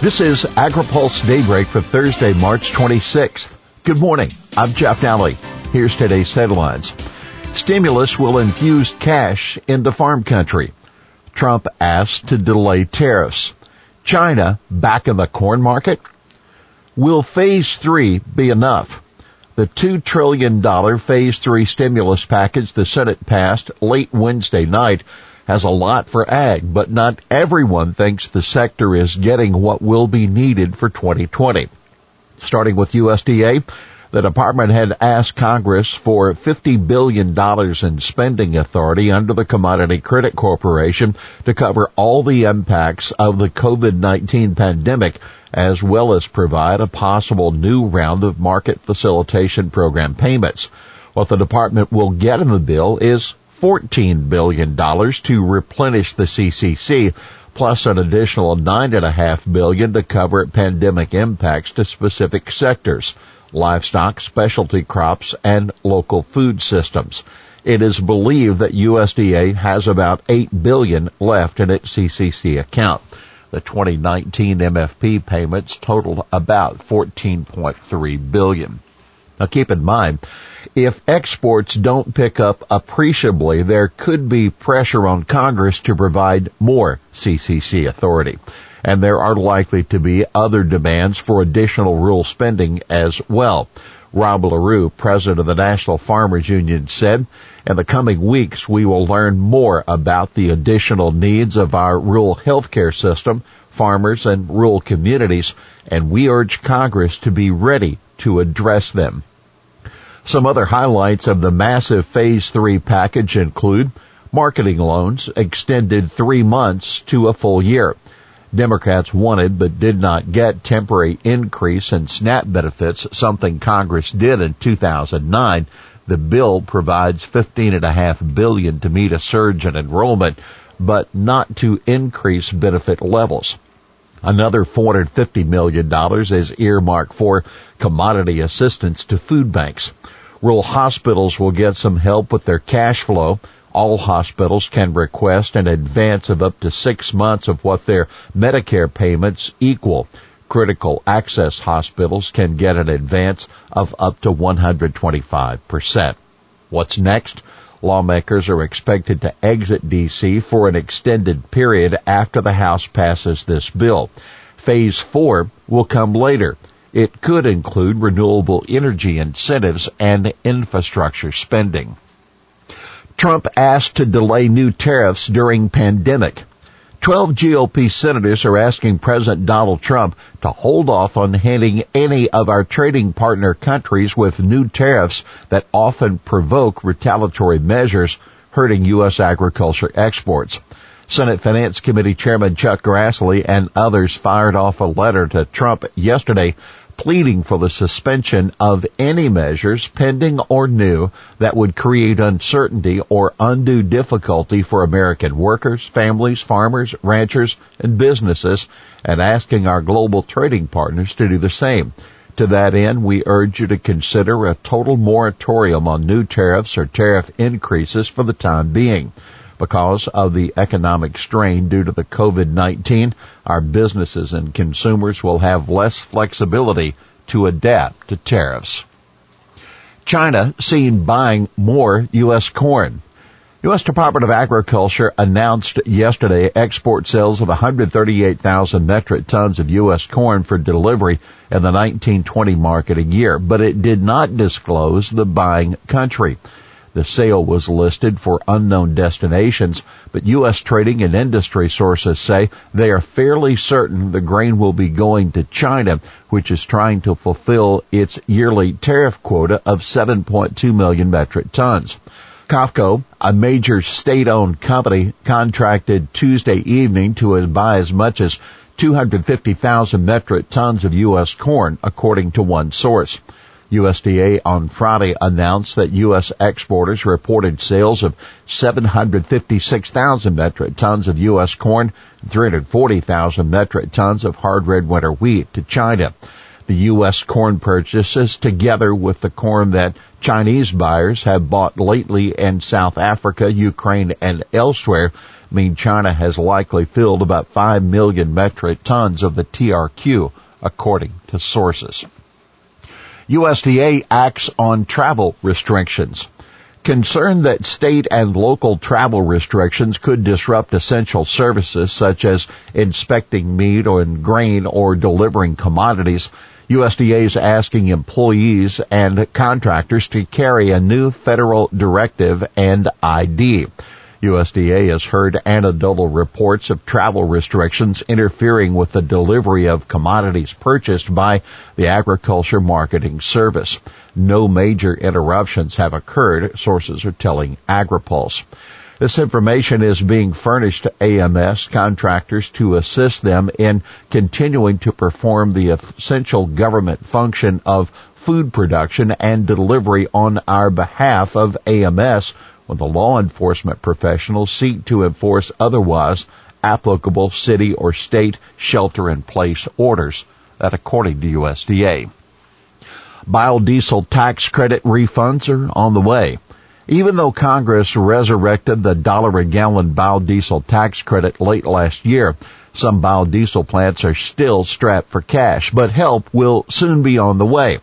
This is AgriPulse Daybreak for Thursday, March 26th. Good morning. I'm Jeff Nalley. Here's today's headlines. Stimulus will infuse cash into farm country. Trump asked to delay tariffs. China back in the corn market? Will phase three be enough? The $2 trillion phase three stimulus package the Senate passed late Wednesday night has a lot for ag, but not everyone thinks the sector is getting what will be needed for 2020. Starting with USDA, the department had asked Congress for $50 billion in spending authority under the Commodity Credit Corporation to cover all the impacts of the COVID-19 pandemic as well as provide a possible new round of market facilitation program payments. What the department will get in the bill is $14 billion to replenish the CCC, plus an additional 9.5 billion to cover pandemic impacts to specific sectors, livestock, specialty crops, and local food systems. It is believed that USDA has about 8 billion left in its CCC account. The 2019 MFP payments totaled about 14.3 billion. Now keep in mind, if exports don't pick up appreciably, there could be pressure on Congress to provide more CCC authority. And there are likely to be other demands for additional rural spending as well. Rob Larew, president of the National Farmers Union, said, in the coming weeks we will learn more about the additional needs of our rural healthcare system, farmers, and rural communities, and we urge Congress to be ready to address them. Some other highlights of the massive phase three package include marketing loans extended three months to a full year. Democrats wanted but did not get temporary increase in SNAP benefits, something Congress did in 2009. The bill provides 15.5 billion to meet a surge in enrollment, but not to increase benefit levels. Another $450 million is earmarked for commodity assistance to food banks. Rural hospitals will get some help with their cash flow. All hospitals can request an advance of up to six months of what their Medicare payments equal. Critical access hospitals can get an advance of up to 125%. What's next? Lawmakers are expected to exit DC for an extended period after the House passes this bill. Phase 4 will come later. It could include renewable energy incentives and infrastructure spending. Trump asked to delay new tariffs during pandemic. 12 GOP senators are asking President Donald Trump to hold off on hitting any of our trading partner countries with new tariffs that often provoke retaliatory measures hurting U.S. agriculture exports. Senate Finance Committee Chairman Chuck Grassley and others fired off a letter to Trump yesterday pleading for the suspension of any measures, pending or new, that would create uncertainty or undue difficulty for American workers, families, farmers, ranchers, and businesses, and asking our global trading partners to do the same. To that end, we urge you to consider a total moratorium on new tariffs or tariff increases for the time being. Because of the economic strain due to the COVID-19, our businesses and consumers will have less flexibility to adapt to tariffs. China seen buying more U.S. corn. U.S. Department of Agriculture announced yesterday export sales of 138,000 metric tons of U.S. corn for delivery in the 1920 market a year, but it did not disclose the buying country. The sale was listed for unknown destinations, but U.S. trading and industry sources say they are fairly certain the grain will be going to China, which is trying to fulfill its yearly tariff quota of 7.2 million metric tons. COFCO, a major state-owned company, contracted Tuesday evening to buy as much as 250,000 metric tons of U.S. corn, according to one source. USDA on Friday announced that U.S. exporters reported sales of 756,000 metric tons of U.S. corn, 340,000 metric tons of hard red winter wheat to China. The U.S. corn purchases, together with the corn that Chinese buyers have bought lately in South Africa, Ukraine, and elsewhere, mean China has likely filled about 5 million metric tons of the TRQ, according to sources. USDA acts on travel restrictions. Concerned that state and local travel restrictions could disrupt essential services such as inspecting meat or grain or delivering commodities, USDA is asking employees and contractors to carry a new federal directive and ID. USDA has heard anecdotal reports of travel restrictions interfering with the delivery of commodities purchased by the Agriculture Marketing Service. No major interruptions have occurred, sources are telling AgriPulse. This information is being furnished to AMS contractors to assist them in continuing to perform the essential government function of food production and delivery on our behalf of AMS when the law enforcement professionals seek to enforce otherwise applicable city or state shelter in place orders. That according to USDA. Biodiesel tax credit refunds are on the way. Even though Congress resurrected the dollar a gallon biodiesel tax credit late last year, some biodiesel plants are still strapped for cash, but help will soon be on the way.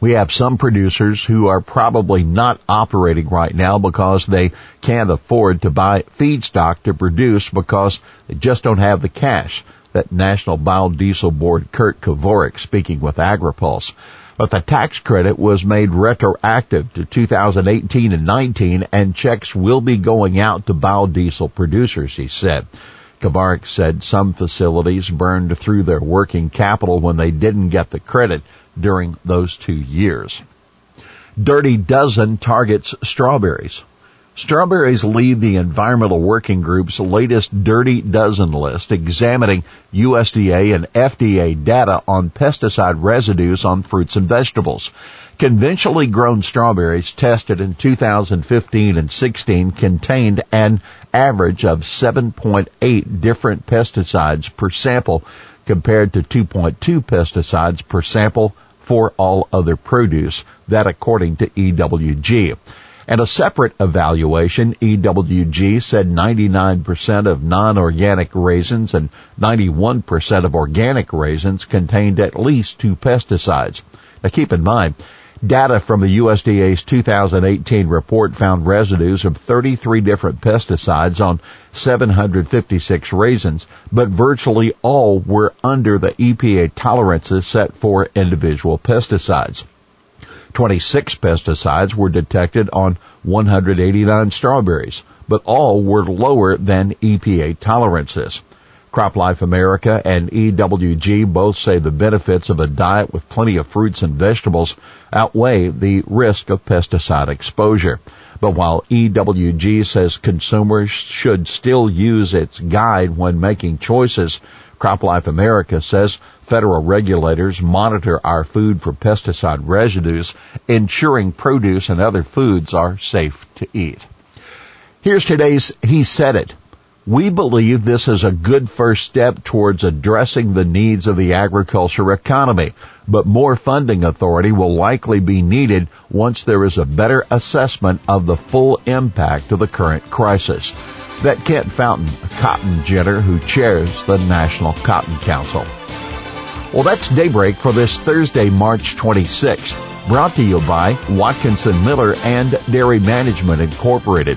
We have some producers who are probably not operating right now because they can't afford to buy feedstock to produce because they just don't have the cash. That National Biodiesel Board Kurt Kovarik speaking with AgriPulse. But the tax credit was made retroactive to 2018 and 19 and checks will be going out to biodiesel producers, he said. Kovarik said some facilities burned through their working capital when they didn't get the credit during those two years. Dirty Dozen targets strawberries. Strawberries lead the Environmental Working Group's latest Dirty Dozen list examining USDA and FDA data on pesticide residues on fruits and vegetables. Conventionally grown strawberries tested in 2015 and 16 contained an average of 7.8 different pesticides per sample compared to 2.2 pesticides per sample for all other produce. That according to EWG. And a separate evaluation, EWG said 99% of non-organic raisins and 91% of organic raisins contained at least two pesticides. Now keep in mind, Data from the USDA's 2018 report found residues of 33 different pesticides on 756 raisins, but virtually all were under the EPA tolerances set for individual pesticides. 26 pesticides were detected on 189 strawberries, but all were lower than EPA tolerances. CropLife America and EWG both say the benefits of a diet with plenty of fruits and vegetables outweigh the risk of pesticide exposure. But while EWG says consumers should still use its guide when making choices, CropLife America says federal regulators monitor our food for pesticide residues, ensuring produce and other foods are safe to eat. Here's today's He Said It. We believe this is a good first step towards addressing the needs of the agriculture economy, but more funding authority will likely be needed once there is a better assessment of the full impact of the current crisis. That Kent Fountain, a cotton ginner who chairs the National Cotton Council. Well, that's Daybreak for this Thursday, March 26th, brought to you by Watkinson Miller and Dairy Management Incorporated.